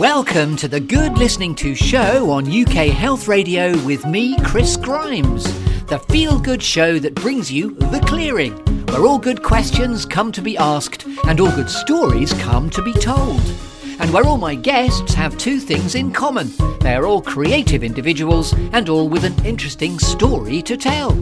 Welcome to the Good Listening To show on UK Health Radio with me, Chris Grimes. The feel good show that brings you The Clearing, where all good questions come to be asked and all good stories come to be told. And where all my guests have two things in common they are all creative individuals and all with an interesting story to tell.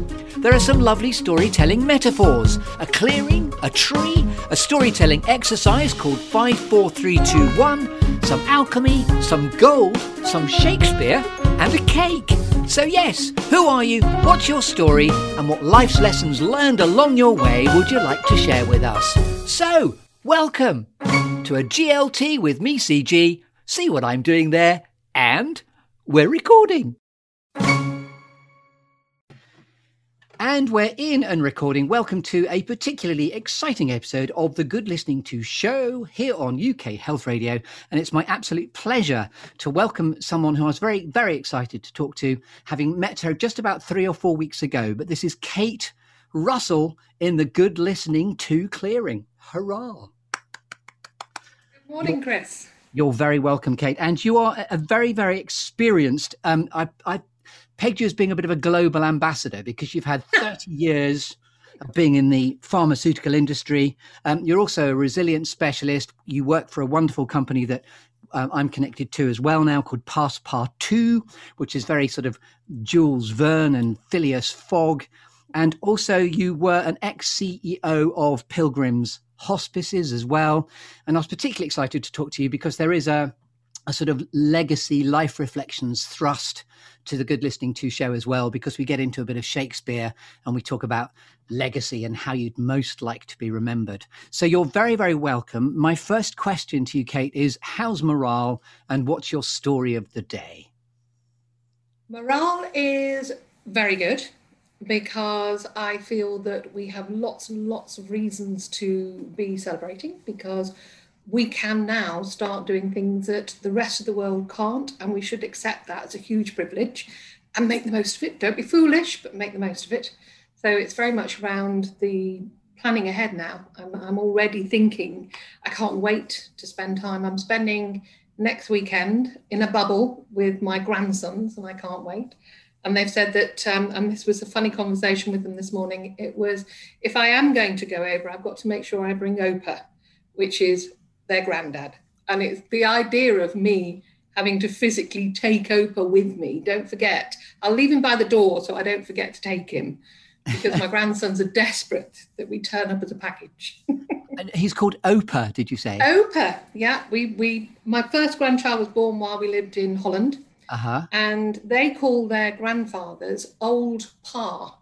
There are some lovely storytelling metaphors a clearing, a tree, a storytelling exercise called 54321, some alchemy, some gold, some Shakespeare, and a cake. So, yes, who are you? What's your story? And what life's lessons learned along your way would you like to share with us? So, welcome to a GLT with me, CG. See what I'm doing there? And we're recording. And we're in and recording. Welcome to a particularly exciting episode of the Good Listening To show here on UK Health Radio. And it's my absolute pleasure to welcome someone who I was very, very excited to talk to, having met her just about three or four weeks ago. But this is Cate Russell in the Good Listening To clearing. Hurrah! Good morning, Chris. You're very welcome, Cate. And you are a very, very experienced. Um, I, I pegged you as being a bit of a global ambassador because you've had 30 years of being in the pharmaceutical industry. Um, you're also a resilience specialist. You work for a wonderful company that um, I'm connected to as well now called Passepartout, which is very sort of Jules Verne and Phileas Fogg. And also, you were an ex CEO of Pilgrims Hospices as well. And I was particularly excited to talk to you because there is a, a sort of legacy life reflections thrust to the Good Listening To show as well, because we get into a bit of Shakespeare and we talk about legacy and how you'd most like to be remembered. So you're very, very welcome. My first question to you, Cate, is how's morale and what's your story of the day? Morale is very good because I feel that we have lots and lots of reasons to be celebrating because we can now start doing things that the rest of the world can't, and we should accept that as a huge privilege and make the most of it. Don't be foolish, but make the most of it. So it's very much around the planning ahead now. I'm, I'm already thinking, I can't wait to spend time. I'm spending next weekend in a bubble with my grandsons, and I can't wait. And they've said that, um, and this was a funny conversation with them this morning. It was, if I am going to go over, I've got to make sure I bring Opa, which is their granddad. And it's the idea of me having to physically take Opa with me. Don't forget, I'll leave him by the door so I don't forget to take him because my grandsons are desperate that we turn up as a package. and he's called Opa, did you say? Opa, yeah. We we my first grandchild was born while we lived in Holland. Uh-huh. And they call their grandfathers old pa,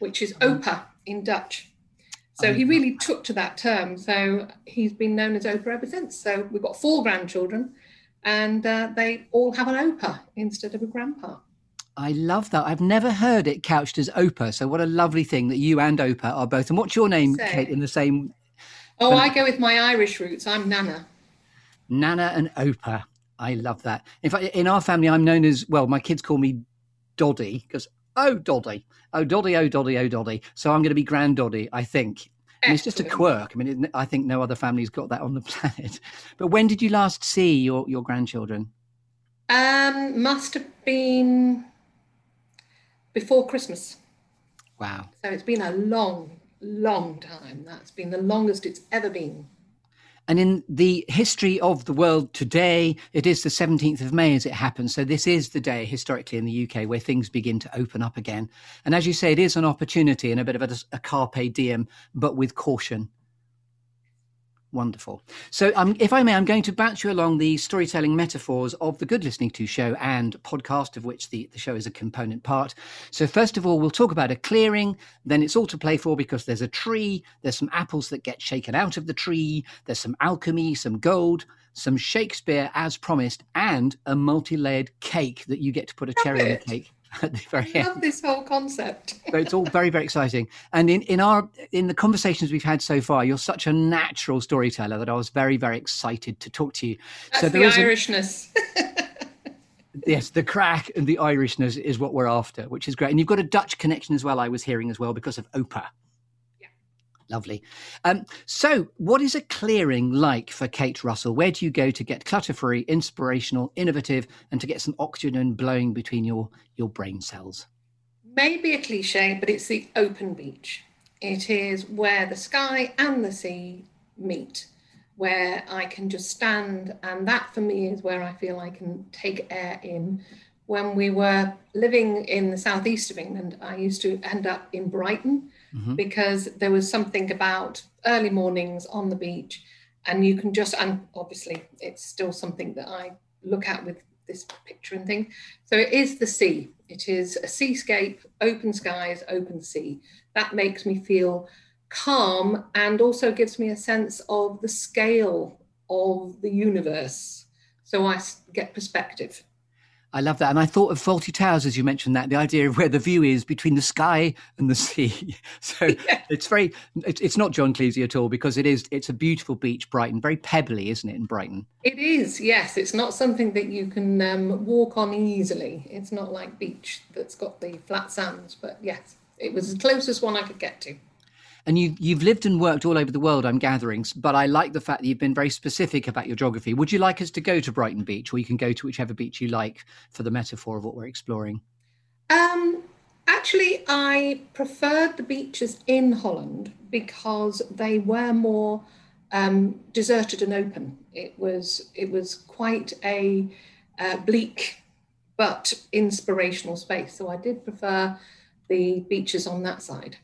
which is oh. opa in Dutch. So he really took to that term. So he's been known as Opa ever since. So we've got four grandchildren, and uh, they all have an Opa instead of a grandpa. I love that. I've never heard it couched as Opa. So what a lovely thing that you and Opa are both. And what's your name, same. Cate? In the same. Oh, I go with my Irish roots. I'm Nana. Nana and Opa. I love that. In fact, in our family, I'm known as well. My kids call me Doddy because oh Doddy, oh Doddy, oh Doddy, oh Doddy. So I'm going to be Grand Granddoddy, I think. And it's just a quirk. I mean, it, I think no other family's got that on the planet. But when did you last see your your grandchildren? Um, must have been before Christmas. Wow. So it's been a long, long time. That's been the longest it's ever been. And in the history of the world today, it is the 17th of May as it happens. So this is the day historically in the UK where things begin to open up again. And as you say, it is an opportunity and a bit of a, a carpe diem, but with caution. Wonderful. So, um, if I may, I'm going to bounce you along the storytelling metaphors of the Good Listening To show and podcast, of which the, the show is a component part. So, first of all, we'll talk about a clearing. Then it's all to play for because there's a tree, there's some apples that get shaken out of the tree, there's some alchemy, some gold, some Shakespeare as promised, and a multi layered cake that you get to put a cherry on the cake. at the very I love end. this whole concept. so it's all very, very exciting. And in, in our in the conversations we've had so far, you're such a natural storyteller that I was very, very excited to talk to you. That's so the Irishness. yes, the crack and the Irishness is what we're after, which is great. And you've got a Dutch connection as well, I was hearing as well, because of Opa. Lovely. Um, so, what is a clearing like for Cate Russell? Where do you go to get clutter free, inspirational, innovative, and to get some oxygen blowing between your, your brain cells? Maybe a cliche, but it's the open beach. It is where the sky and the sea meet, where I can just stand. And that for me is where I feel I can take air in. When we were living in the southeast of England, I used to end up in Brighton mm-hmm. because there was something about early mornings on the beach and you can just and obviously it's still something that i look at with this picture and thing. So it is the sea. It is a seascape open skies open sea. That makes me feel calm and also gives me a sense of the scale of the universe. So i get perspective I love that. And I thought of Fawlty Towers as you mentioned that, the idea of where the view is between the sky and the sea. So yeah. it's very, it's, it's not John Cleese at all because it is, it's a beautiful beach, Brighton, very pebbly, isn't it, in Brighton? It is, yes. It's not something that you can um, walk on easily. It's not like beach that's got the flat sands, but yes, it was the closest one I could get to and you, you've lived and worked all over the world, I'm gathering, but I like the fact that you've been very specific about your geography. Would you like us to go to Brighton Beach, or you can go to whichever beach you like for the metaphor of what we're exploring? Um, actually, I preferred the beaches in Holland because they were more um, deserted and open. It was it was quite a uh, bleak but inspirational space. So I did prefer the beaches on that side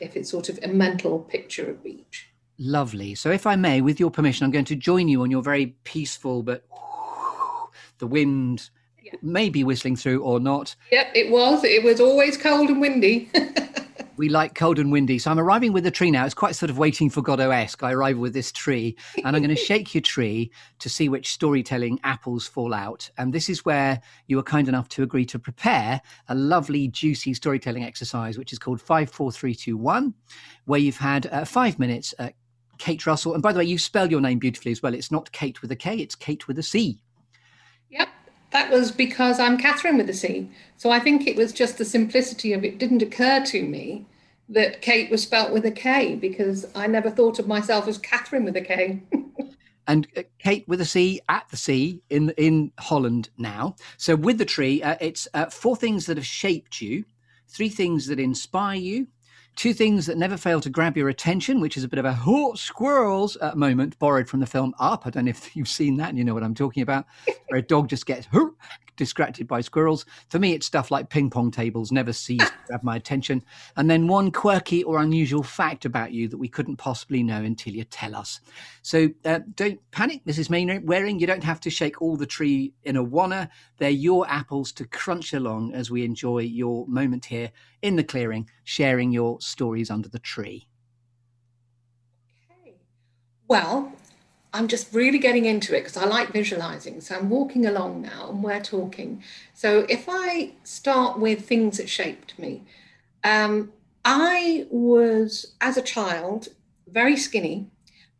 if it's sort of a mental picture of beach. Lovely. So, if I may, with your permission, I'm going to join you on your very peaceful but the wind yeah. may be whistling through or not. Yep, it was. It was always cold and windy. we like cold and windy. So I'm arriving with the tree now. It's quite sort of waiting for Godot esque. I arrive with this tree and I'm going to shake your tree to see which storytelling apples fall out. And this is where you were kind enough to agree to prepare a lovely, juicy storytelling exercise, which is called 54321, where you've had uh, five minutes. Uh, Cate Russell. And by the way, you spell your name beautifully as well. It's not Kate with a K, it's Cate with a C. Yep, that was because I'm Catherine with a C. So I think it was just the simplicity of it didn't occur to me that Kate was spelt with a K because I never thought of myself as Catherine with a K. and uh, Cate with a C at the sea in in Holland now. So with the tree, uh, it's uh, four things that have shaped you, three things that inspire you, Two things that never fail to grab your attention, which is a bit of a oh, squirrels uh, moment borrowed from the film Up. I don't know if you've seen that and you know what I'm talking about, where a dog just gets distracted by squirrels. For me, it's stuff like ping pong tables, never cease to grab my attention. And then one quirky or unusual fact about you that we couldn't possibly know until you tell us. So uh, don't panic, Mrs. Mainwaring. You don't have to shake all the tree in a wanna. They're your apples to crunch along as we enjoy your moment here in the clearing, sharing your stories under the tree. Okay. Well, I'm just really getting into it because I like visualizing. So I'm walking along now and we're talking. So if I start with things that shaped me, um, I was, as a child, very skinny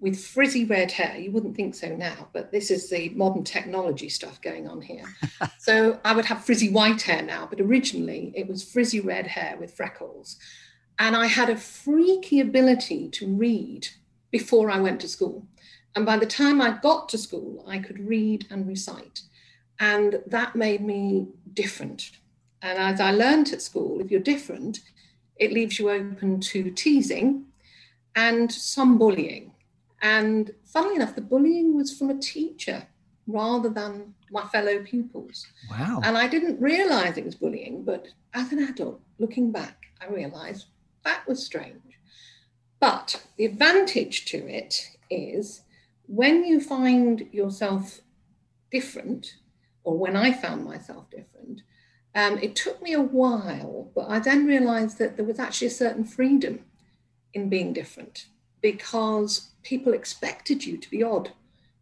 with frizzy red hair. You wouldn't think so now, but this is the modern technology stuff going on here. so I would have frizzy white hair now, but originally it was frizzy red hair with freckles. And I had a freaky ability to read before I went to school. And by the time I got to school, I could read and recite. And that made me different. And as I learned at school, if you're different, it leaves you open to teasing and some bullying. And funnily enough, the bullying was from a teacher rather than my fellow pupils. Wow. And I didn't realize it was bullying, but as an adult, looking back, I realized that was strange. But the advantage to it is when you find yourself different, or when I found myself different, um, it took me a while, but I then realized that there was actually a certain freedom in being different because people expected you to be odd.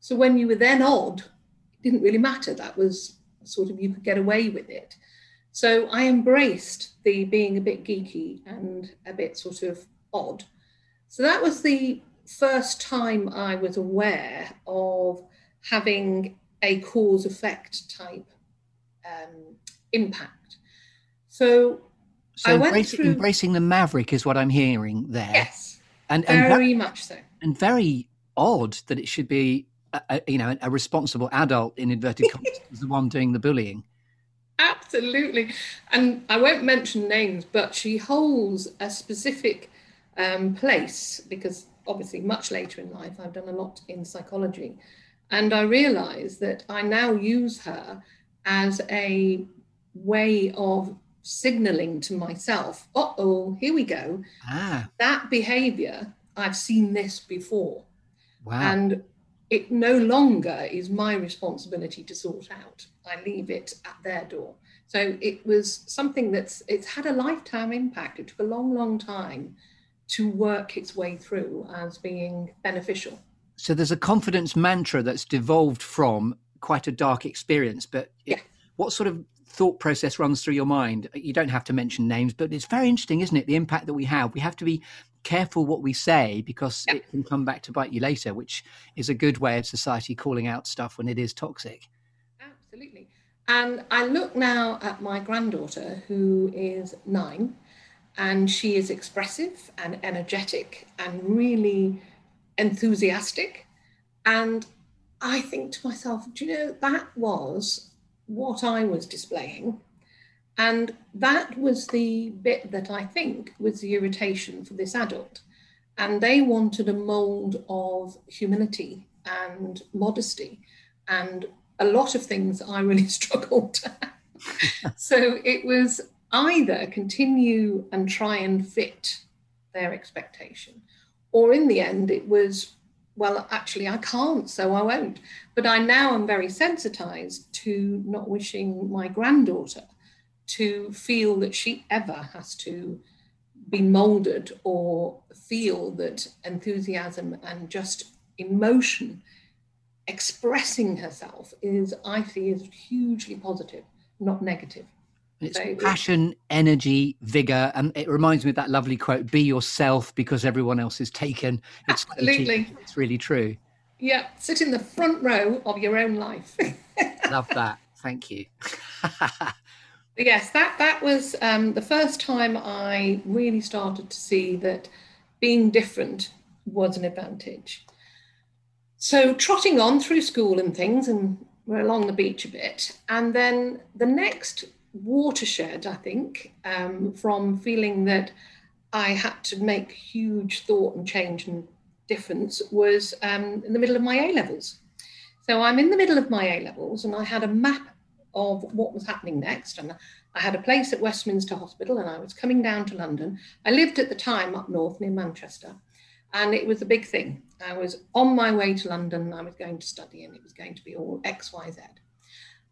So when you were then odd, it didn't really matter. That was sort of, you could get away with it. So I embraced the being a bit geeky and a bit sort of odd. So that was the first time I was aware of having a cause effect type um, impact. So, so I went embracing, through... embracing the maverick is what I'm hearing there. Yes, and, and very much so, and very odd that it should be, a, a, you know, a responsible adult in inverted commas is the one doing the bullying. Absolutely, and I won't mention names, but she holds a specific um, place because obviously much later in life I've done a lot in psychology, and I realise that I now use her as a way of signaling to myself, uh oh, here we go. Ah. That behavior, I've seen this before. Wow. And it no longer is my responsibility to sort out. I leave it at their door. So it was something that's it's had a lifetime impact. It took a long, long time to work its way through as being beneficial. So there's a confidence mantra that's devolved from quite a dark experience, but it, what sort of thought process runs through your mind? You don't have to mention names, but it's very interesting, isn't it? The impact that we have. We have to be careful what we say because yeah. it can come back to bite you later, which is a good way of society calling out stuff when it is toxic. Absolutely. And I look now at my granddaughter, who is nine, and she is expressive and energetic and really enthusiastic. And I think to myself, do you know, that was what I was displaying. And that was the bit that I think was the irritation for this adult. And they wanted a mold of humility and modesty and a lot of things I really struggled. so it was either continue and try and fit their expectation, or in the end, it was well, actually, I can't, so I won't. But I now am very sensitized to not wishing my granddaughter to feel that she ever has to be molded or feel that enthusiasm and just emotion expressing herself is, I see, is hugely positive, not negative. It's passion, energy, vigor, and it reminds me of that lovely quote: "Be yourself because everyone else is taken." It's Absolutely, it's really true. Yeah, sit in the front row of your own life. Love that. Thank you. yes, that that was um, the first time I really started to see that being different was an advantage. So trotting on through school and things, and we're along the beach a bit, and then the next watershed, I think, um, from feeling that I had to make huge thought and change and difference was um, in the middle of my A levels. So I'm in the middle of my A levels and I had a map of what was happening next. And I had a place at Westminster Hospital and I was coming down to London. I lived at the time up north near Manchester and it was a big thing. I was on my way to London. I was going to study and it was going to be all X, Y, Z.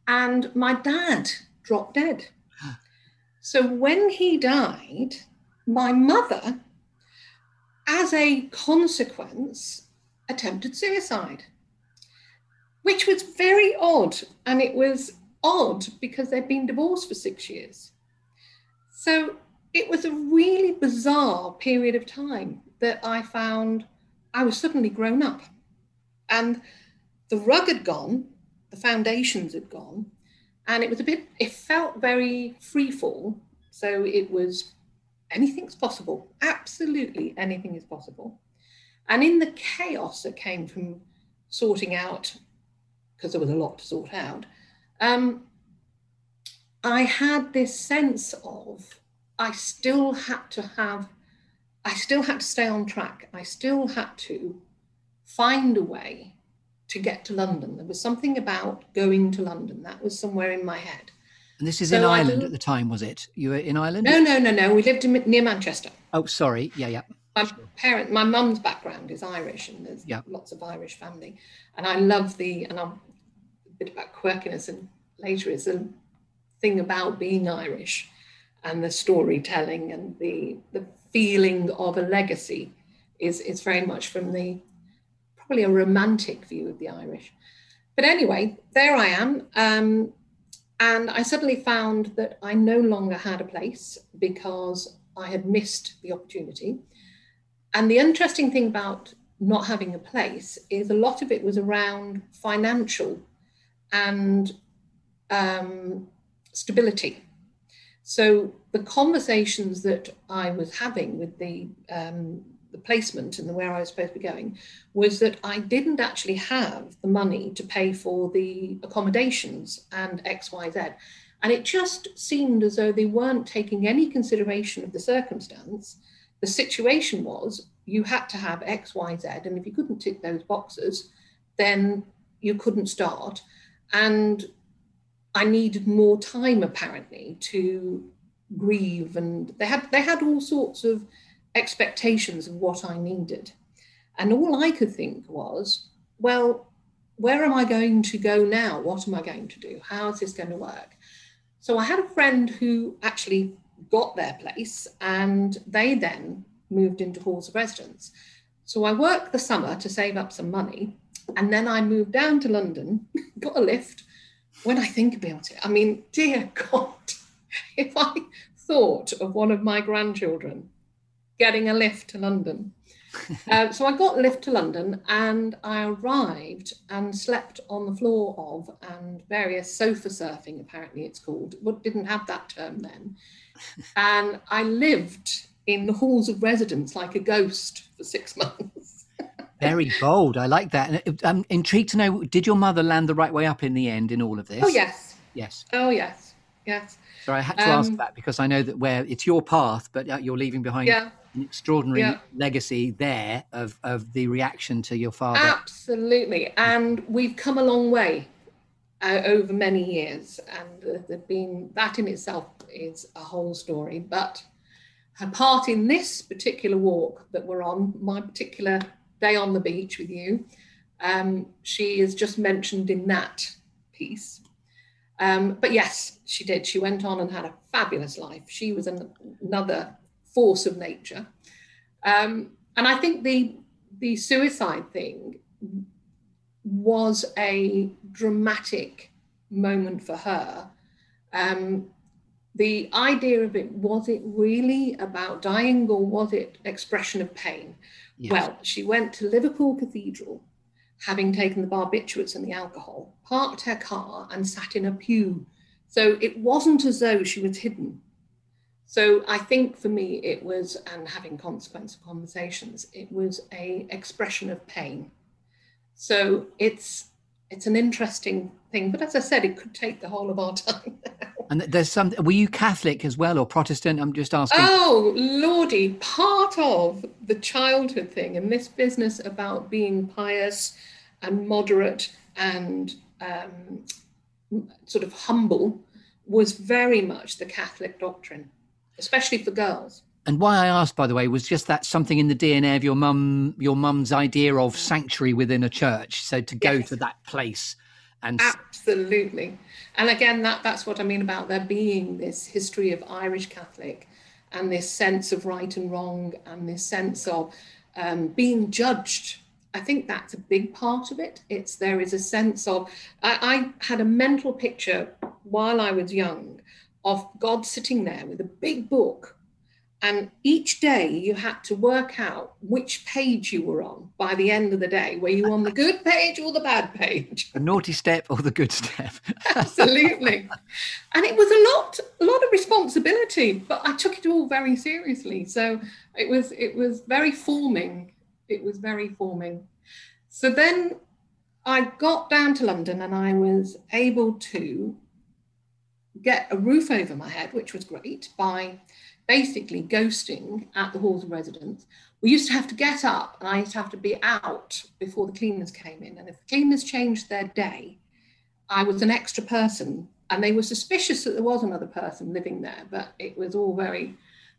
And my dad dropped dead. So when he died, my mother, as a consequence, attempted suicide, which was very odd. And it was odd because they'd been divorced for six years. So it was a really bizarre period of time that I found I was suddenly grown up. And the rug had gone, the foundations had gone, and it was a bit it felt very free fall so it was anything's possible. Absolutely anything is possible. And in the chaos that came from sorting out because there was a lot to sort out um, i had this sense of i still had to have i still had to stay on track. I still had to find a way to get to London. There was something about going to London that was somewhere in my head. And this is so in Ireland at the time, was it? You were in Ireland? No, no, no, no. We lived in, near Manchester. Oh, sorry. Yeah, yeah. My parent, my mum's background is Irish, and there's yeah. lots of Irish family. And I love the, and I'm a bit about quirkiness, and later it's a thing about being Irish, and the storytelling and the the feeling of a legacy is is very much from the probably a romantic view of the Irish. But anyway, there I am. Um, and I suddenly found that I no longer had a place because I had missed the opportunity. And the interesting thing about not having a place is a lot of it was around financial and um, stability. So the conversations that I was having with the, um, placement and the where I was supposed to be going was that I didn't actually have the money to pay for the accommodations and XYZ. And it just seemed as though they weren't taking any consideration of the circumstance. The situation was you had to have XYZ, and if you couldn't tick those boxes, then you couldn't start. And I needed more time apparently to grieve and they had they had all sorts of expectations of what I needed. And all I could think was, well, where am I going to go now? What am I going to do? How is this going to work? So I had a friend who actually got their place and they then moved into halls of residence. So I worked the summer to save up some money and then I moved down to London, got a lift. When I think about it, I mean, dear God, if I thought of one of my grandchildren getting a lift to London. uh, so I got a lift to London and I arrived and slept on the floor of and various sofa surfing, apparently it's called, but didn't have that term then. And I lived in the halls of residence like a ghost for six months. Very bold. I like that. I'm intrigued to know did your mother land the right way up in the end in all of this? Oh, yes. Yes. Oh, yes. Yes. So I had to um, ask that because I know that where it's your path, but uh, you're leaving behind yeah. An extraordinary yeah. legacy there of, of the reaction to your father. Absolutely. And we've come a long way uh, over many years. And uh, been that in itself is a whole story. But her part in this particular walk that we're on, my particular day on the beach with you, um, she is just mentioned in that piece. Um, but yes, she did. She went on and had a fabulous life. She was an, another force of nature. Um, and I think the the suicide thing was a dramatic moment for her. Um, the idea of it was it really about dying or was it expression of pain? Yes. Well, she went to Liverpool Cathedral having taken the barbiturates and the alcohol, parked her car and sat in a pew. So it wasn't as though she was hidden. So I think for me it was, and having consequential conversations, it was a expression of pain. So it's it's an interesting thing, but as I said, it could take the whole of our time. and there's some. Were you Catholic as well, or Protestant? I'm just asking. Oh, lordy, part of the childhood thing and this business about being pious and moderate and um, sort of humble was very much the Catholic doctrine, especially for girls. And why I asked, by the way, was just that something in the DNA of your mum, your mum's idea of sanctuary within a church. So to go yes. to that place and absolutely, and again, that that's what I mean about there being this history of Irish Catholic, and this sense of right and wrong, and this sense of um, being judged I think that's a big part of it. It's there is a sense of I, I, had a mental picture while I was young of God sitting there with a big book, and each day you had to work out which page you were on by the end of the day. Were you on the good page or the bad page? The naughty step or the good step? Absolutely. And it was a lot, a lot of responsibility, but I took it all very seriously. So it was it was very forming it was very forming. So then I got down to London and I was able to get a roof over my head, which was great, by basically ghosting at the halls of residence. We used to have to get up and I used to have to be out before the cleaners came in. And if the cleaners changed their day, I was an extra person. And they were suspicious that there was another person living there, but it was all very,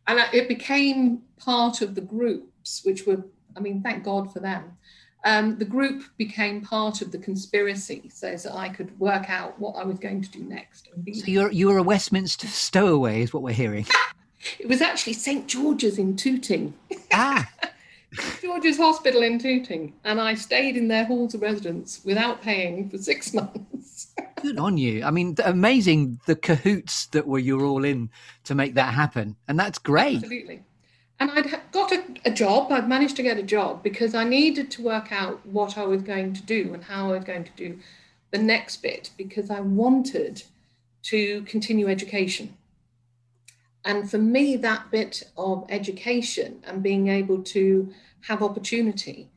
and it became part of the groups, which were I mean, thank God for them. Um, the group became part of the conspiracy so that I could work out what I was going to do next. so you're, you're a Westminster stowaway, is what we're hearing. it was actually St. George's in Tooting. Ah. George's Hospital in Tooting. And I stayed in their halls of residence without paying for six months. Good on you. I mean, amazing the cahoots that were you're all in to make that happen. And that's great. Absolutely and I'd got a, a, job. I'd managed to get a job because I needed to work out what I was going to do and how I was going to do the next bit because I wanted to continue education. And for me, that bit of education and being able to have opportunity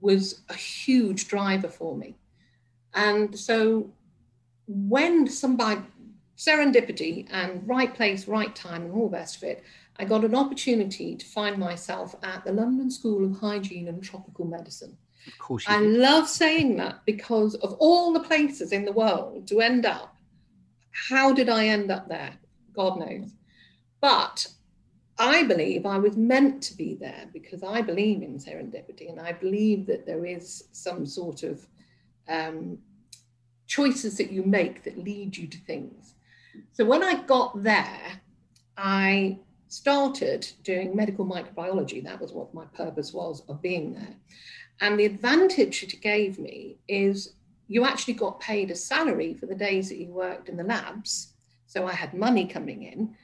was a huge driver for me. And so when somebody, serendipity and right place, right time, and all the rest of it, I got an opportunity to find myself at the London School of Hygiene and Tropical Medicine. Of course, I did. love saying that because of all the places in the world to end up. How did I end up there? God knows. But I believe I was meant to be there because I believe in serendipity and I believe that there is some sort of um, choices that you make that lead you to things. So when I got there, I started doing medical microbiology. That was what my purpose was of being there. And the advantage it gave me is you actually got paid a salary for the days that you worked in the labs. So I had money coming in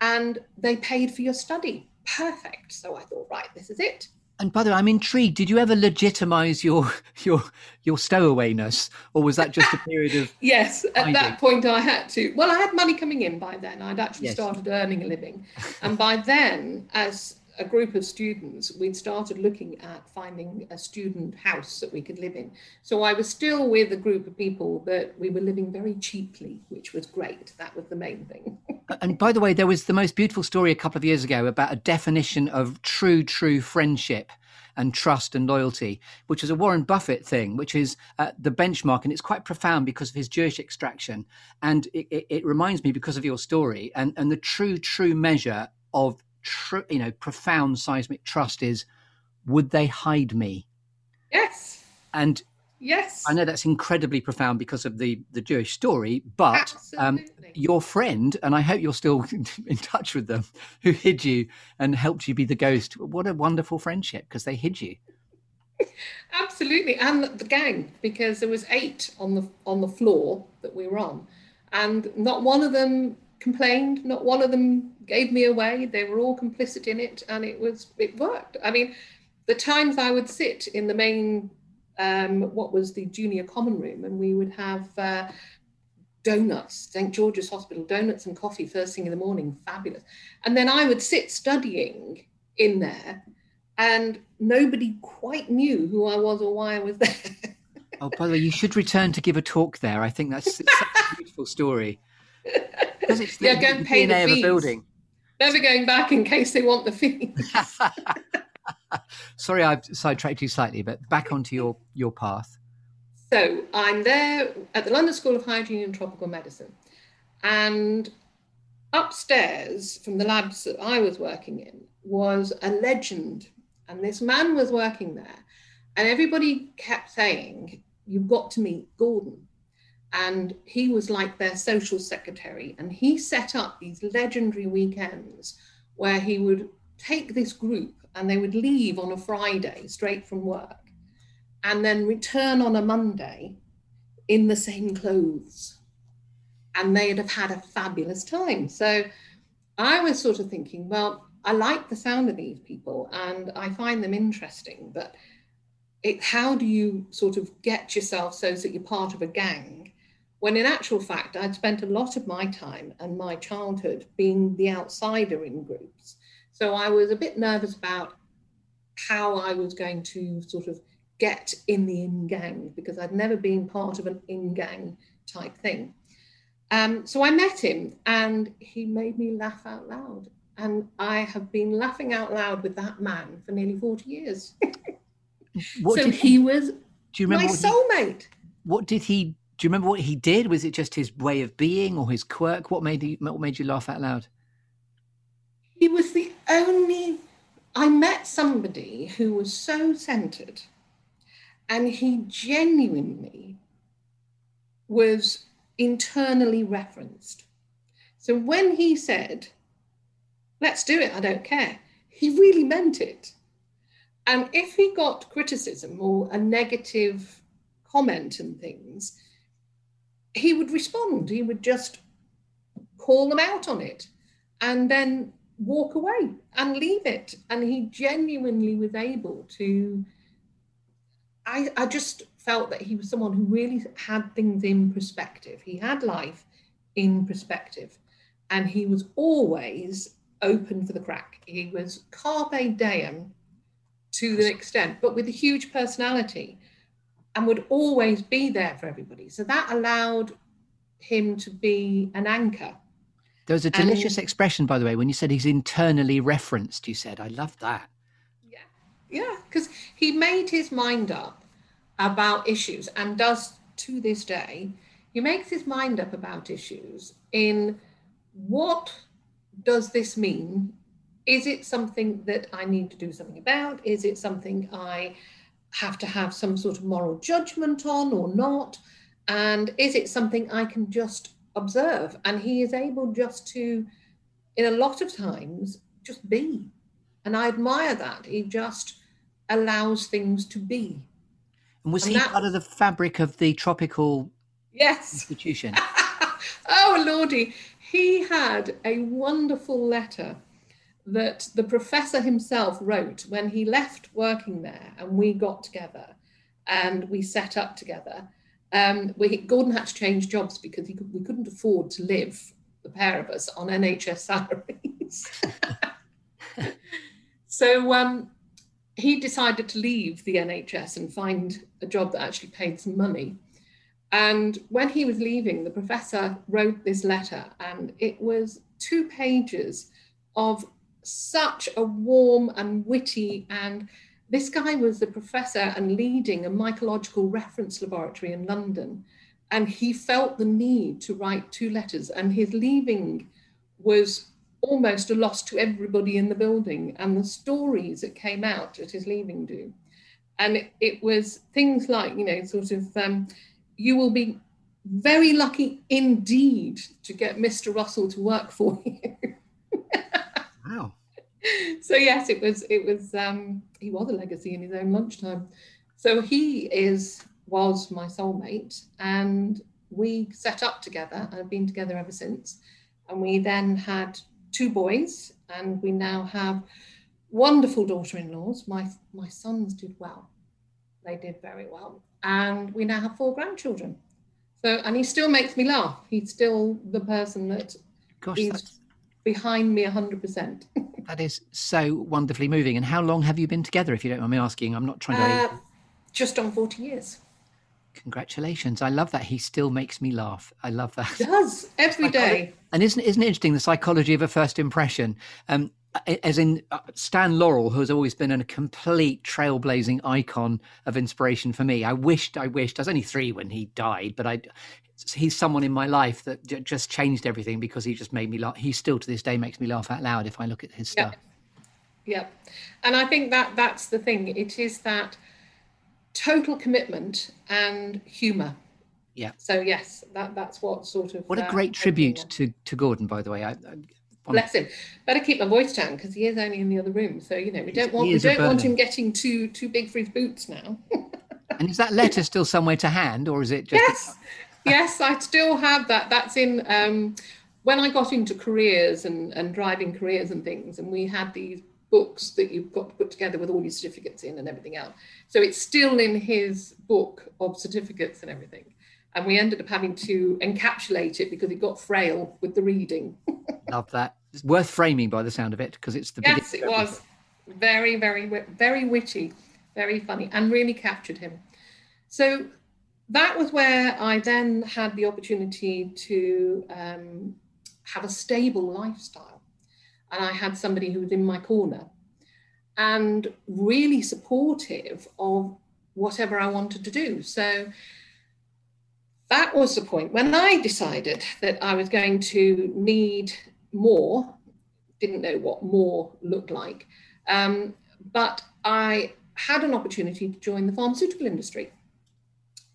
and they paid for your study. Perfect. So I thought, right, this is it. And by the way, I'm intrigued. Did you ever legitimize your your your stowawayness, or was that just a period of? yes, at hiding? that point I had to. Well, I had money coming in by then. I'd actually yes. started earning a living, and by then, as a group of students, we'd started looking at finding a student house that we could live in. So I was still with a group of people that we were living very cheaply, which was great. That was the main thing. and by the way, there was the most beautiful story a couple of years ago about a definition of true, true friendship and trust and loyalty, which is a Warren Buffett thing, which is uh, the benchmark. And it's quite profound because of his Jewish extraction. And it, it, it reminds me, because of your story, and, and the true, true measure of tr- you know profound seismic trust is would they hide me? Yes. And yes. I know that's incredibly profound because of the the jewish story but um, your friend and i hope you're still in touch with them who hid you and helped you be the ghost. What a wonderful friendship because they hid you. Absolutely. And the gang because there was eight on the on the floor that we were on. And not one of them complained. Not one of them gave me away. They were all complicit in it, and it was it worked. I mean, the times I would sit in the main, um, what was the junior common room, and we would have. Uh, donuts, St. George's Hospital, donuts and coffee first thing in the morning, fabulous. And then I would sit studying in there, and nobody quite knew who I was or why I was there. oh, by the way, you should return to give a talk there. I think that's such a beautiful story. Because it's the, yeah, go and pay the, fees. building. Never going back in case they want the fees. Sorry, I've sidetracked you slightly, but back onto your your path. So I'm there at the London School of Hygiene and Tropical Medicine, and upstairs from the labs that I was working in was a legend, and this man was working there, and everybody kept saying, "You've got to meet Gordon." And he was like their social secretary and he set up these legendary weekends where he would take this group and they would leave on a friday straight from work and then return on a monday in the same clothes. And they'd have had a fabulous time. So i was sort of thinking well i like the sound of these people and i find them interesting but it, how do you sort of get yourself so that you're part of a gang when in actual fact, I'd spent a lot of my time and my childhood being the outsider in groups. So I was a bit nervous about how I was going to sort of get in the in gang because I'd never been part of an in gang type thing. Um, so I met him and he made me laugh out loud. And I have been laughing out loud with that man for nearly 40 years. so he was do you remember my soulmate. He, what did he do you remember what he did? Was it just his way of being or his quirk? What made you, what made you laugh out loud? He was the only. I met somebody who was so centered, and he genuinely was internally referenced. So when he said, "Let's do it," I don't care. He really meant it. And if he got criticism or a negative comment and things, he would respond. He would just call them out on it and then walk away and leave it. And he genuinely was able to. I, I just felt that he was someone who really had things in perspective. He had life in perspective. And he was always open for the crack. He was carpe diem to the extent, but with a huge personality and would always be there for everybody. So that allowed him to be an anchor. There was a delicious and, expression, by the way, when you said he's internally referenced. You said, I love that. Yeah. Yeah. Because he made his mind up about issues and does to this day. He makes his mind up about issues in what does this mean? Is it something that I need to do something about? Is it something I have to have some sort of moral judgment on or not? And is it something I can just observe? And he is able just to, in a lot of times, just be. And I admire that. He just allows things to be. And was and he that, part of the fabric of the tropical yes. institution? oh, Lordy. He had a wonderful letter that the professor himself wrote when he left working there and we got together and we set up together. Um, we, Gordon had to change jobs because he we couldn't afford to live, the pair of us, on NHS salaries. so um, he decided to leave the NHS and find a job that actually paid some money. And when he was leaving, the professor wrote this letter, and it was two pages of such a warm and witty and this guy was the professor and leading a mycological reference laboratory in London. And he felt the need to write two letters, and his leaving was almost a loss to everybody in the building. And the stories that came out at his leaving do. And it, it was things like, you know, sort of, um, you will be very lucky indeed to get Mr. Russell to work for you. so yes, it was it was um, he was a legacy in his own lunchtime. So he is was my soulmate, and we set up together and have been together ever since. And we then had two boys, and we now have wonderful daughter-in-laws. My my sons did well; they did very well, and we now have four grandchildren. So, and he still makes me laugh. He's still the person that Gosh, he's behind me 100%. that is so wonderfully moving. And how long have you been together, if you don't mind me asking? I'm not trying to. Uh, just on 40 years. Congratulations. I love that. He still makes me laugh. I love that. He does every day. And isn't, isn't it interesting the psychology of a first impression? Um, as in uh, Stan Laurel, who has always been a complete trailblazing icon of inspiration for me. I wished, I wished, I was only three when he died, but I, he's someone in my life that just changed everything because he just made me laugh. He still to this day makes me laugh out loud if I look at his stuff. Yeah. yeah. And I think that that's the thing. It is that total commitment and humor. Yeah. So yes, that that's what sort of. What a great tribute to to Gordon, by the way. I, I Bless him. Better keep my voice down because he is only in the other room. So you know we don't want we don't want him getting too too big for his boots now. and is that letter still somewhere to hand, or is it just? Yes yes, I still have that. That's in um, when I got into careers and, and driving careers and things, and we had these books that you've got to put together with all your certificates in and everything else. So it's still in his book of certificates and everything. And we ended up having to encapsulate it because it got frail with the reading. Love that. It's worth framing by the sound of it because it's the yes, it was very, very, very witty, very funny, and really captured him. So that was where I then had the opportunity to um, have a stable lifestyle. And I had somebody who was in my corner and really supportive of whatever I wanted to do. So that was the point when I decided that I was going to need more, didn't know what more looked like, um, but I had an opportunity to join the pharmaceutical industry.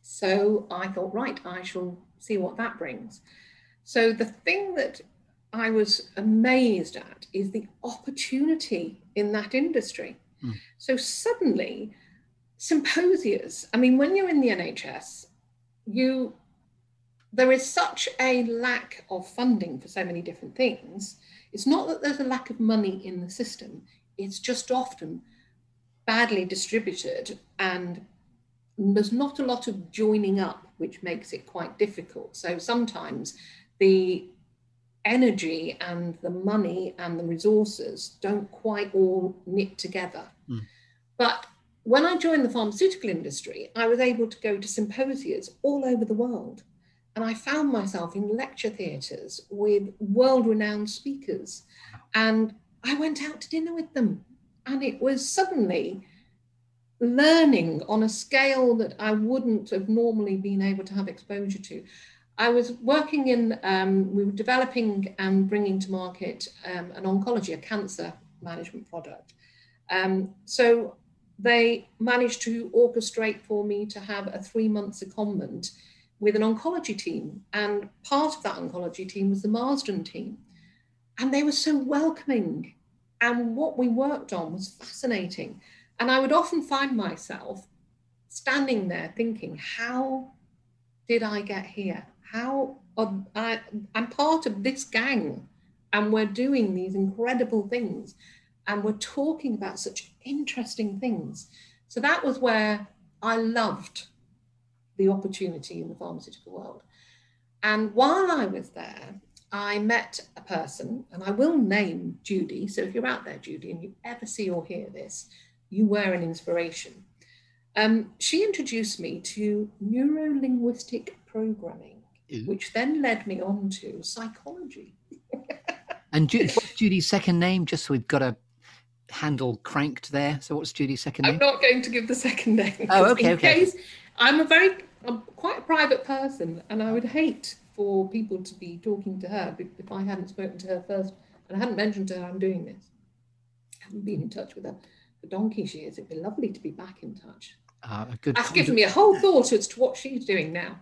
So I thought, right, I shall see what that brings. So the thing that I was amazed at is the opportunity in that industry. Mm. So suddenly, symposias, I mean, when you're in the NHS, you there is such a lack of funding for so many different things. It's not that there's a lack of money in the system, it's just often badly distributed and there's not a lot of joining up, which makes it quite difficult. So sometimes the energy and the money and the resources don't quite all knit together. Mm. But when I joined the pharmaceutical industry, I was able to go to symposias all over the world. And I found myself in lecture theatres with world renowned speakers. And I went out to dinner with them. And it was suddenly learning on a scale that I wouldn't have normally been able to have exposure to. I was working in, um, we were developing and bringing to market um, an oncology, a cancer management product. Um, so they managed to orchestrate for me to have a three month secondment with an oncology team. And part of that oncology team was the Marsden team. And they were so welcoming. And what we worked on was fascinating. And I would often find myself standing there thinking, how did I get here? How I, I'm part of this gang and we're doing these incredible things and we're talking about such interesting things. So that was where I loved the opportunity in the pharmaceutical world. And while I was there, I met a person, and I will name Judy. So if you're out there, Judy, and you ever see or hear this, you were an inspiration. Um, she introduced me to neuro linguistic programming, Ew. which then led me on to psychology. and Judy, what's Judy's second name? Just so we've got a handle cranked there. So what's Judy's second name? I'm not going to give the second name. Oh, okay, okay. Case, I'm a very, I'm quite a private person, and I would hate for people to be talking to her if I hadn't spoken to her first and I hadn't mentioned to her I'm doing this. I haven't been in touch with her The donkey she is. It'd be lovely to be back in touch. Uh, a good That's given me a whole thought as to what she's doing now.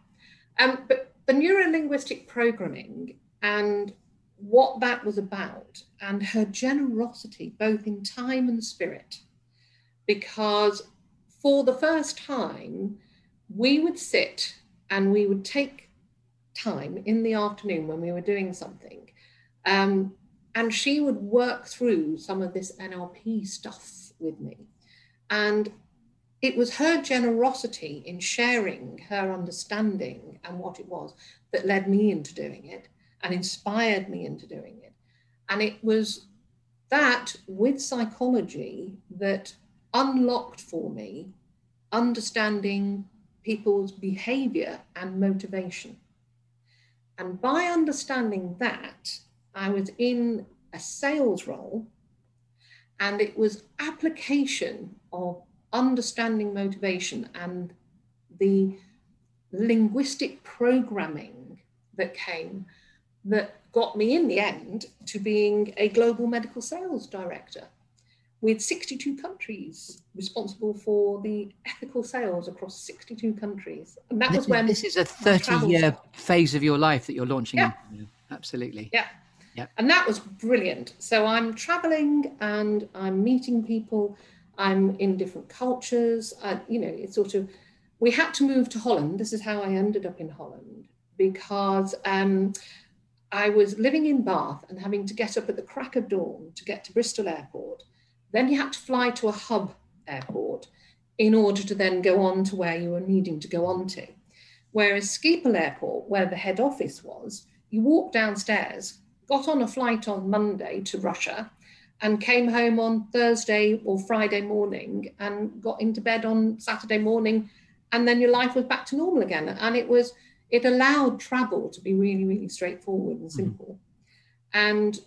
Um, but the neuro linguistic programming and what that was about and her generosity, both in time and spirit, because for the first time, we would sit and we would take time in the afternoon when we were doing something. Um, and she would work through some of this NLP stuff with me. And it was her generosity in sharing her understanding and what it was that led me into doing it and inspired me into doing it. And it was that with psychology that unlocked for me understanding people's behavior and motivation. And by understanding that, I was in a sales role and it was application of understanding motivation and the linguistic programming that came that got me in the end to being a global medical sales director with 62 countries responsible for the ethical sales across 62 countries. And that this was when this is a 30 year phase of your life that you're launching. Yeah. Absolutely. Yeah. Yeah. And that was brilliant. So I'm traveling and I'm meeting people. I'm in different cultures. Uh, you know, it's sort of, we had to move to Holland. This is how I ended up in Holland because um, I was living in Bath and having to get up at the crack of dawn to get to Bristol Airport. Then you had to fly to a hub airport in order to then go on to where you were needing to go on to. Whereas Schiphol Airport, where the head office was, you walked downstairs, got on a flight on Monday to Russia, and came home on Thursday or Friday morning and got into bed on Saturday morning, and then your life was back to normal again. And it was it allowed travel to be really, really straightforward and mm-hmm. simple. Mm-hmm. And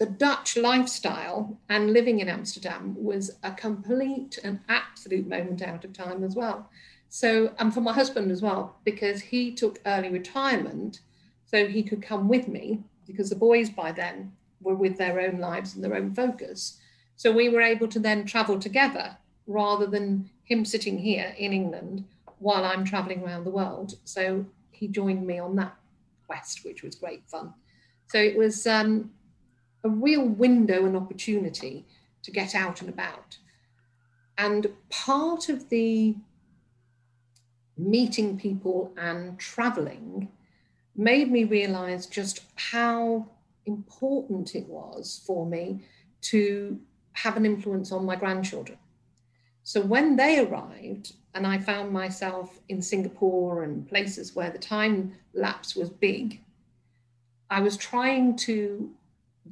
the Dutch lifestyle and living in Amsterdam was a complete and absolute moment out of time as well. So, and for my husband as well, because he took early retirement so he could come with me, because the boys by then were with their own lives and their own focus. So we were able to then travel together rather than him sitting here in England while I'm traveling around the world. So he joined me on that quest, which was great fun. So it was um, a real window and opportunity to get out and about. And part of the meeting people and traveling made me realize just how important it was for me to have an influence on my grandchildren. So when they arrived, and I found myself in Singapore and places where the time lapse was big, I was trying to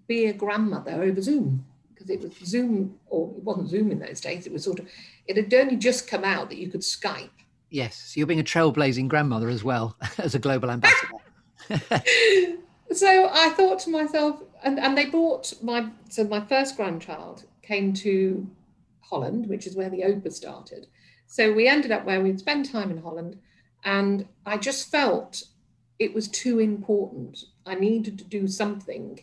be a grandmother over Zoom because it was Zoom, or it wasn't Zoom in those days. It was sort of, it had only just come out that you could Skype. Yes, so you're being a trailblazing grandmother as well as a global ambassador. so I thought to myself, and, and they brought my, so my first grandchild came to Holland, which is where the Opa started. So we ended up where we'd spend time in Holland. And I just felt it was too important. I needed to do something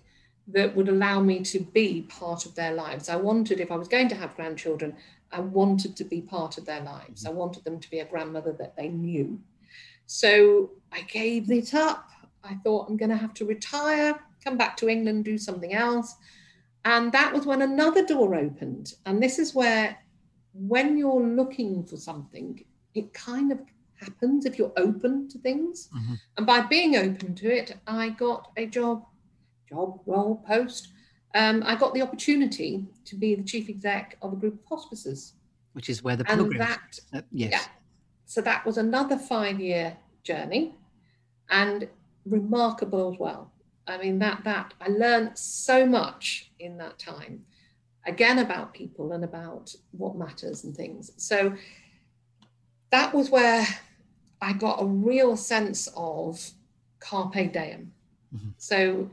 that would allow me to be part of their lives. I wanted, if I was going to have grandchildren, I wanted to be part of their lives. I wanted them to be a grandmother that they knew. So I gave it up. I thought I'm going to have to retire, come back to England, do something else. And that was when another door opened. And this is where, when you're looking for something, it kind of happens if you're open to things. Mm-hmm. And by being open to it, I got a job, job, role, post. Um, I got the opportunity to be the chief exec of a group of hospices. Which is where the program. That, uh, yes. Yeah, so that was another five year journey and remarkable as well. I mean, that, that I learned so much in that time, again, about people and about what matters and things. So that was where I got a real sense of carpe diem. Mm-hmm. So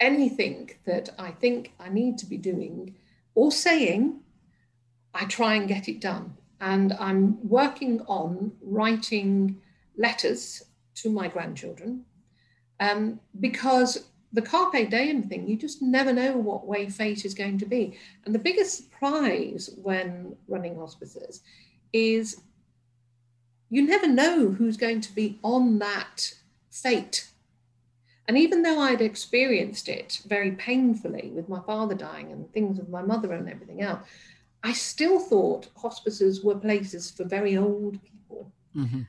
anything that I think I need to be doing or saying, I try and get it done. And I'm working on writing letters to my grandchildren um, because the carpe diem thing, you just never know what way fate is going to be. And the biggest surprise when running hospices is you never know who's going to be on that fate. And even though I'd experienced it very painfully with my father dying and things with my mother and everything else, I still thought hospices were places for very old people. Mm-hmm.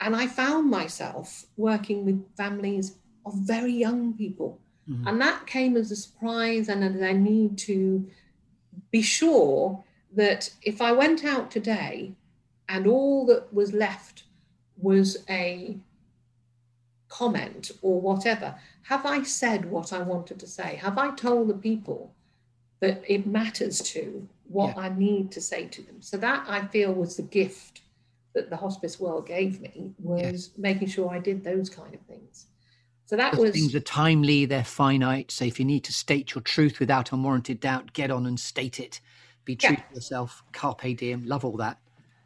And I found myself working with families of very young people. Mm-hmm. And that came as a surprise and as I need to be sure that if I went out today and all that was left was a comment or whatever, have I said what I wanted to say? Have I told the people that it matters to what yeah. I need to say to them? So that I feel was the gift that the hospice world gave me was yes. making sure I did those kind of things. So that was things are timely, they're finite. So if you need to state your truth without unwarranted doubt, get on and state it. Be true yeah. to yourself. Carpe diem. Love all that.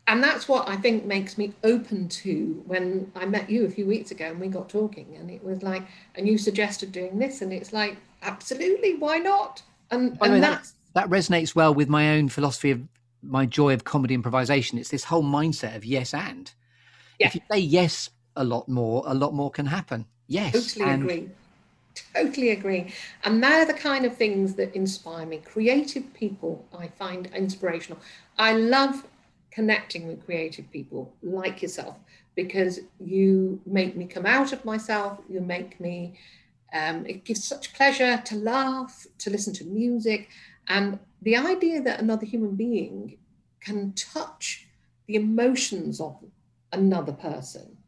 And that's what I think makes me open to when I met you a few weeks ago and we got talking and it was like, and you suggested doing this and it's like, absolutely, why not? And, and way, that, that resonates well with my own philosophy of my joy of comedy improvisation. It's this whole mindset of yes and. Yeah. If you say yes a lot more, a lot more can happen. Yes. Totally and... agree. Totally agree. And they're the kind of things that inspire me. Creative people I find inspirational. I love connecting with creative people like yourself because you make me come out of myself. You make me, um, it gives such pleasure to laugh, to listen to music. And the idea that another human being can touch the emotions of another person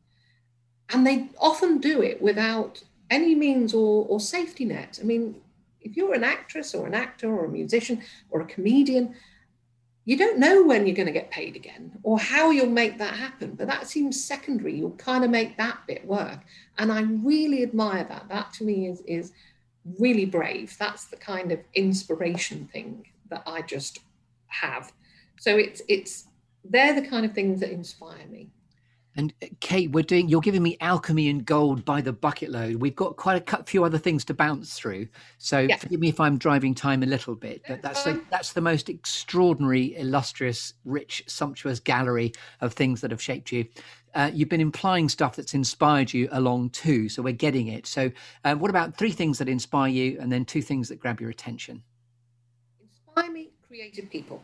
and they often do it without any means or, or safety net. I mean, if you're an actress or an actor or a musician or a comedian, you don't know when you're going to get paid again or how you'll make that happen. But that seems secondary. You'll kind of make that bit work. And I really admire that. That to me is, is really brave. That's the kind of inspiration thing that I just have. So it's it's they're the kind of things that inspire me. And uh, Cate, we're doing. You're giving me alchemy and gold by the bucket load. We've got quite a few other things to bounce through. So yeah. forgive me if I'm driving time a little bit, but that's the, that's the most extraordinary, illustrious, rich, sumptuous gallery of things that have shaped you. Uh, you've been implying stuff that's inspired you along too, so we're getting it. So, uh, what about three things that inspire you, and then two things that grab your attention? Inspire me, creative people,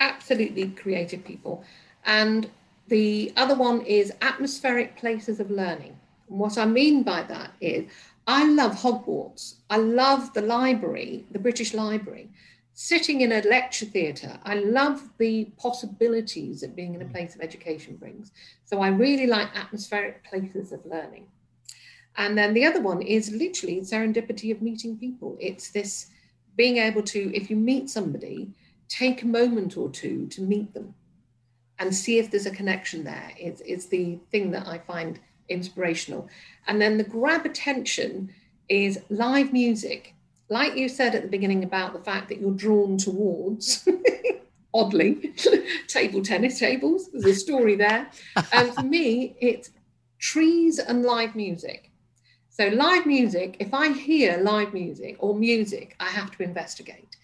absolutely creative people, and the other one is atmospheric places of learning. And what I mean by that is I love Hogwarts. I love the library, the British Library. Sitting in a lecture theatre, I love the possibilities that being in a mm. place of education brings. So I really like atmospheric places of learning. And then the other one is literally serendipity of meeting people. It's this being able to, if you meet somebody, take a moment or two to meet them and see if there's a connection there. It's, it's the thing that I find inspirational. And then the grab attention is live music. Like you said at the beginning about the fact that you're drawn towards, oddly, table tennis tables. There's a story there. And for me, it's trees and live music. So, live music, if I hear live music or music, I have to investigate.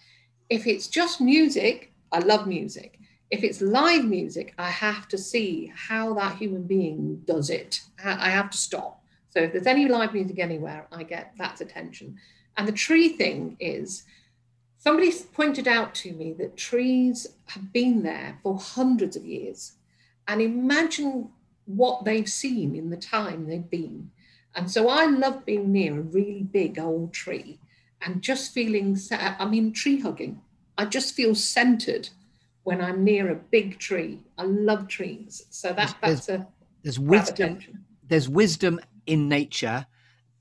If it's just music, I love music. If it's live music, I have to see how that human being does it. I have to stop. So, if there's any live music anywhere, I get that's attention. And the tree thing is somebody pointed out to me that trees have been there for hundreds of years. And imagine what they've seen in the time they've been and so I love being near a really big old tree and just feeling, I mean, tree hugging. I just feel centered when I'm near a big tree. I love trees. So that, that's a there's wisdom. There's wisdom in nature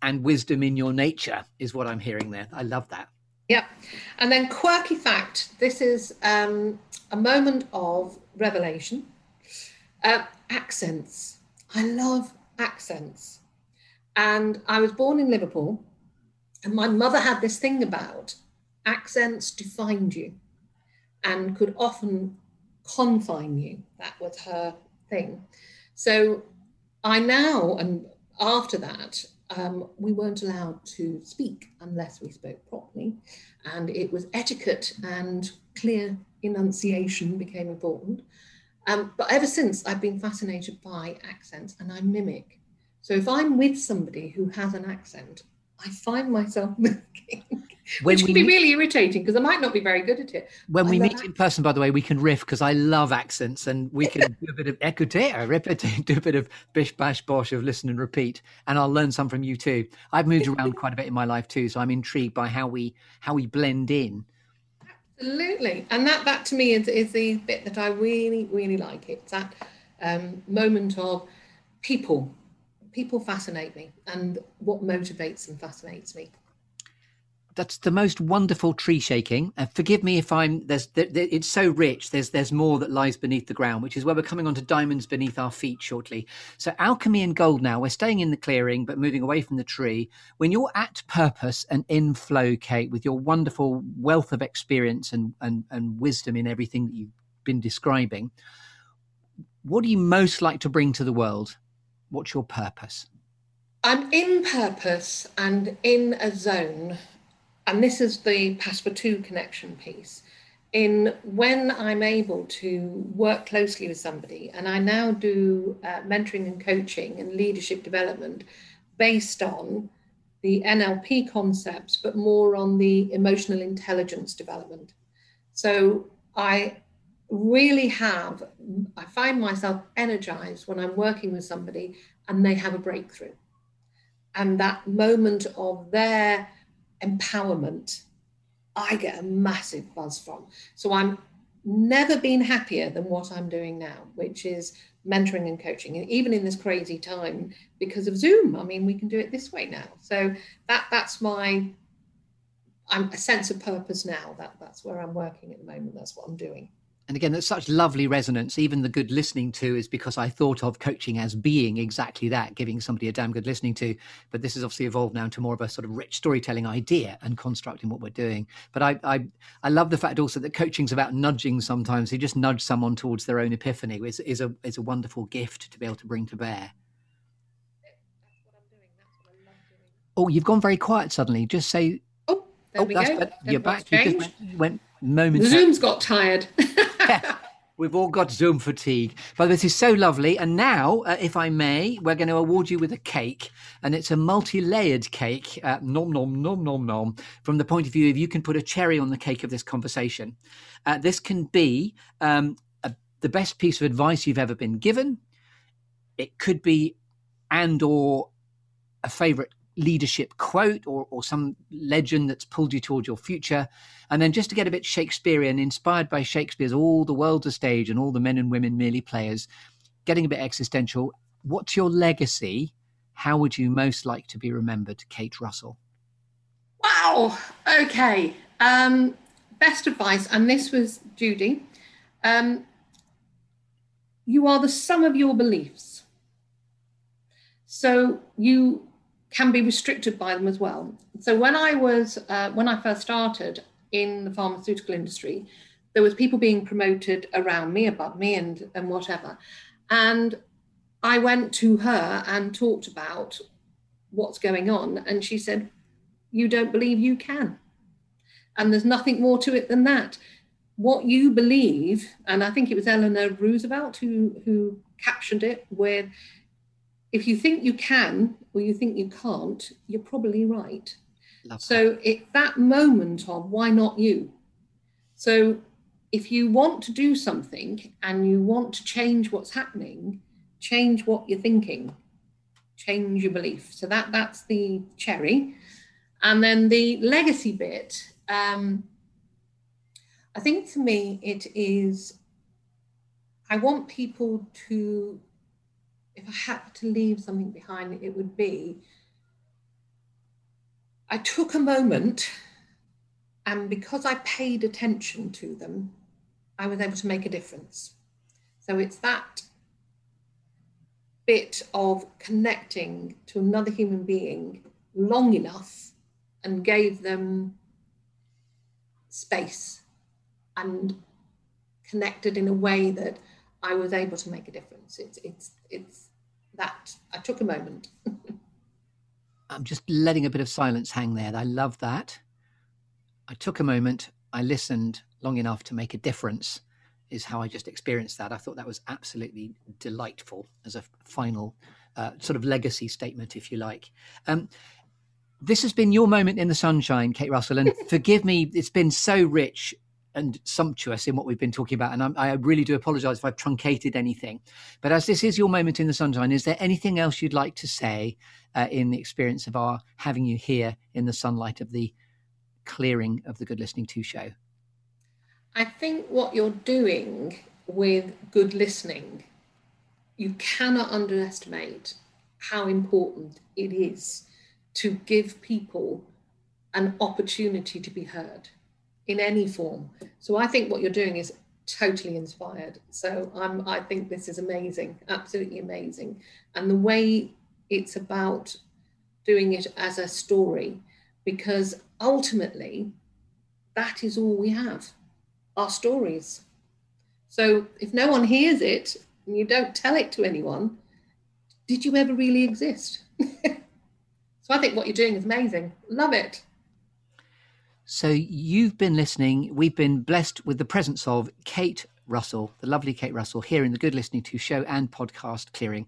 and wisdom in your nature is what I'm hearing there. I love that. Yep. And then quirky fact. This is um, a moment of revelation. Uh, accents. I love accents. And I was born in Liverpool, and my mother had this thing about accents defined you and could often confine you. That was her thing. So I now, and after that, um, we weren't allowed to speak unless we spoke properly. And it was etiquette and clear enunciation became important. Um, but ever since, I've been fascinated by accents and I mimic so if I'm with somebody who has an accent, I find myself mimicking, which can be meet, really irritating because I might not be very good at it. When we meet in person, by the way, we can riff because I love accents and we can do a bit of écouter, répéter, do a bit of bish bash bosh of listen and repeat, and I'll learn some from you too. I've moved around quite a bit in my life too, so I'm intrigued by how we how we blend in. Absolutely, and that that to me is, is the bit that I really really like. It's that um, moment of people people fascinate me and what motivates them fascinates me that's the most wonderful tree shaking. Uh, forgive me if I'm there's there, there, it's so rich. There's there's more that lies beneath the ground, which is where we're coming on to diamonds beneath our feet shortly. So alchemy and gold. Now we're staying in the clearing, but moving away from the tree. When you're at purpose and in flow, Cate, with your wonderful wealth of experience and and and wisdom in everything that you've been describing, what do you most like to bring to the world? What's your purpose? I'm in purpose and in a zone, and this is the Passepartout connection piece. In when I'm able to work closely with somebody, and I now do uh, mentoring and coaching and leadership development based on the NLP concepts, but more on the emotional intelligence development. So I really have, I find myself energized when I'm working with somebody and they have a breakthrough. And that moment of their empowerment, I get a massive buzz from. So I'm never been happier than what I'm doing now, which is mentoring and coaching. And even in this crazy time, because of Zoom, I mean, we can do it this way now. So that that's my I'm a sense of purpose now. That that's where I'm working at the moment. That's what I'm doing and again, there's such lovely resonance. Even the good listening to is because I thought of coaching as being exactly that, giving somebody a damn good listening to. But this has obviously evolved now into more of a sort of rich storytelling idea and constructing what we're doing. But I, I, I love the fact also that coaching's about nudging. Sometimes you just nudge someone towards their own epiphany is is a is a wonderful gift to be able to bring to bear. Oh, you've gone very quiet suddenly. Just say. Oh, there oh, we go. You're back. You just went, went moments. Zoom's got tired. We've all got Zoom fatigue. But this is so lovely. And now, uh, if I may, we're going to award you with a cake. And it's a multi layered cake, uh, nom, nom, nom, nom, nom, from the point of view of you can put a cherry on the cake of this conversation. Uh, this can be um, a, the best piece of advice you've ever been given. It could be and or a favorite leadership quote or, or some legend that's pulled you towards your future. And then just to get a bit Shakespearean, inspired by Shakespeare's All the World's a Stage and all the men and women merely players, getting a bit existential. What's your legacy? how would you most like to be remembered, Cate Russell? Wow. Okay. Um, best advice, and this was Judy. Um, you are the sum of your beliefs. So you can be restricted by them as well. So when I was uh, when I first started in the pharmaceutical industry, there was people being promoted around me, above me, and and whatever, and I went to her and talked about what's going on, and she said, "You don't believe you can," and there's nothing more to it than that. What you believe, and I think it was Eleanor Roosevelt who who captioned it with if you think you can or you think you can't, you're probably right. Love so it's that moment of why not you? So if you want to do something and you want to change what's happening, change what you're thinking, change your belief. So that that's the cherry. And then the legacy bit, um, I think for me it is I want people to if I had to leave something behind, it would be I took a moment, and because I paid attention to them, I was able to make a difference. So it's that bit of connecting to another human being long enough and gave them space and connected in a way that I was able to make a difference. It's it's it's that I took a moment. I'm just letting a bit of silence hang there. I love that. I took a moment. I listened long enough to make a difference. Is how I just experienced that. I thought that was absolutely delightful as a final uh, sort of legacy statement, if you like. Um, this has been your moment in the sunshine, Cate Russell, and forgive me, it's been so rich and sumptuous in what we've been talking about. And I'm, i really do apologize if I've truncated anything. But as this is your moment in the sunshine, is there anything else you'd like to say uh, in the experience of our having you here in the sunlight of the clearing of the Good Listening To show? I think what you're doing with good listening, you cannot underestimate how important it is to give people an opportunity to be heard in any form. So I think what you're doing is totally inspired. So I'm I think this is amazing, absolutely amazing. And the way it's about doing it as a story, because ultimately that is all we have, our stories. So if no one hears it and you don't tell it to anyone, did you ever really exist? so I think what you're doing is amazing. Love it. So you've been listening. We've been blessed with the presence of Cate Russell, the lovely Cate Russell, here in the Good Listening to show and podcast clearing.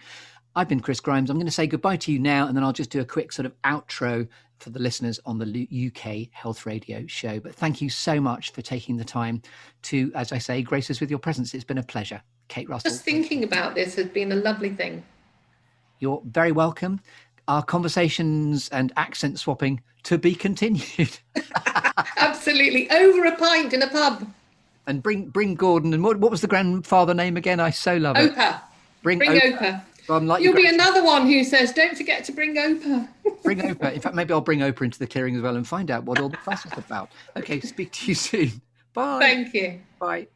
I've been Chris Grimes. I'm going to say goodbye to you now, and then I'll just do a quick sort of outro for the listeners on the UK Health Radio show. But thank you so much for taking the time to, as I say, grace us with your presence. It's been a pleasure. Cate Russell. Just thinking about this has been a lovely thing. You're very welcome. Our conversations and accent swapping to be continued. Absolutely. Over a pint in a pub. And bring bring Gordon and what, what was the grandfather name again? I so love it. Opa. Bring, bring Opa. Opa. I'm like You'll be another one who says, "Don't forget to bring Opa." bring Opa. In fact, maybe I'll bring Opa into the clearing as well and find out what all the fuss is about. Okay, speak to you soon. Bye. Thank you. Bye.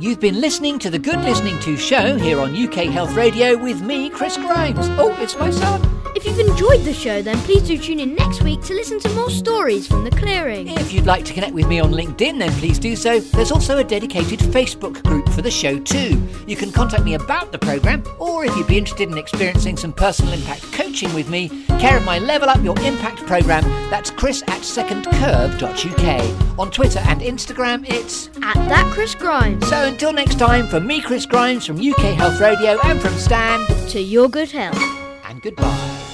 You've been listening to the Good Listening To show here on UK Health Radio with me, Chris Grimes. Oh, it's my son. If you've enjoyed the show, then please do tune in next week to listen to more stories from the clearing. If you'd like to connect with me on LinkedIn, then please do so. There's also a dedicated Facebook group for the show, too. You can contact me about the programme, or if you'd be interested in experiencing some personal impact coaching with me, care of my Level Up Your Impact programme, that's chris at secondcurve.uk. On Twitter and Instagram, it's at that Chris Grimes. So until next time, for me, Chris Grimes, from UK Health Radio, and from Stan, to your good health. Goodbye.